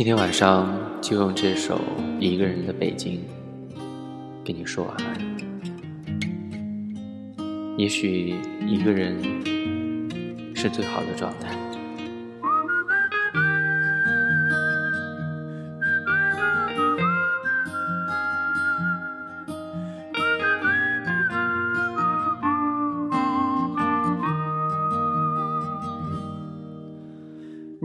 今天晚上就用这首《一个人的北京》跟你说晚安。也许一个人是最好的状态。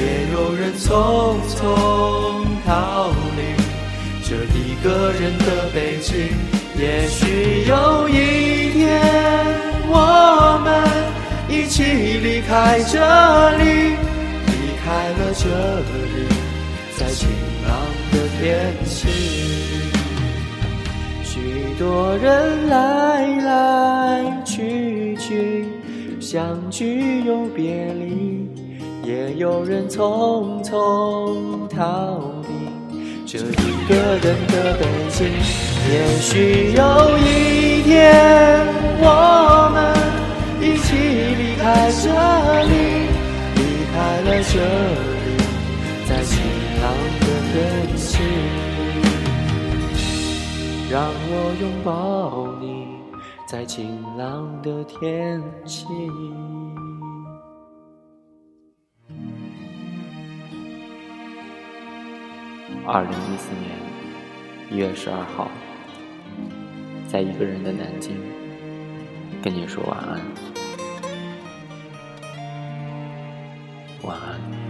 也有人匆匆逃离这一个人的北京。也许有一天，我们一起离开这里，离开了这里，在晴朗的天气。许多人来来去去，相聚又别离，也有人匆匆逃离这一个人的北京。也许有一天，我们一起离开这里，离开了这里，在晴朗的天气。让我拥抱你，在晴朗的天气。二零一四年一月十二号，在一个人的南京，跟你说晚安，晚安。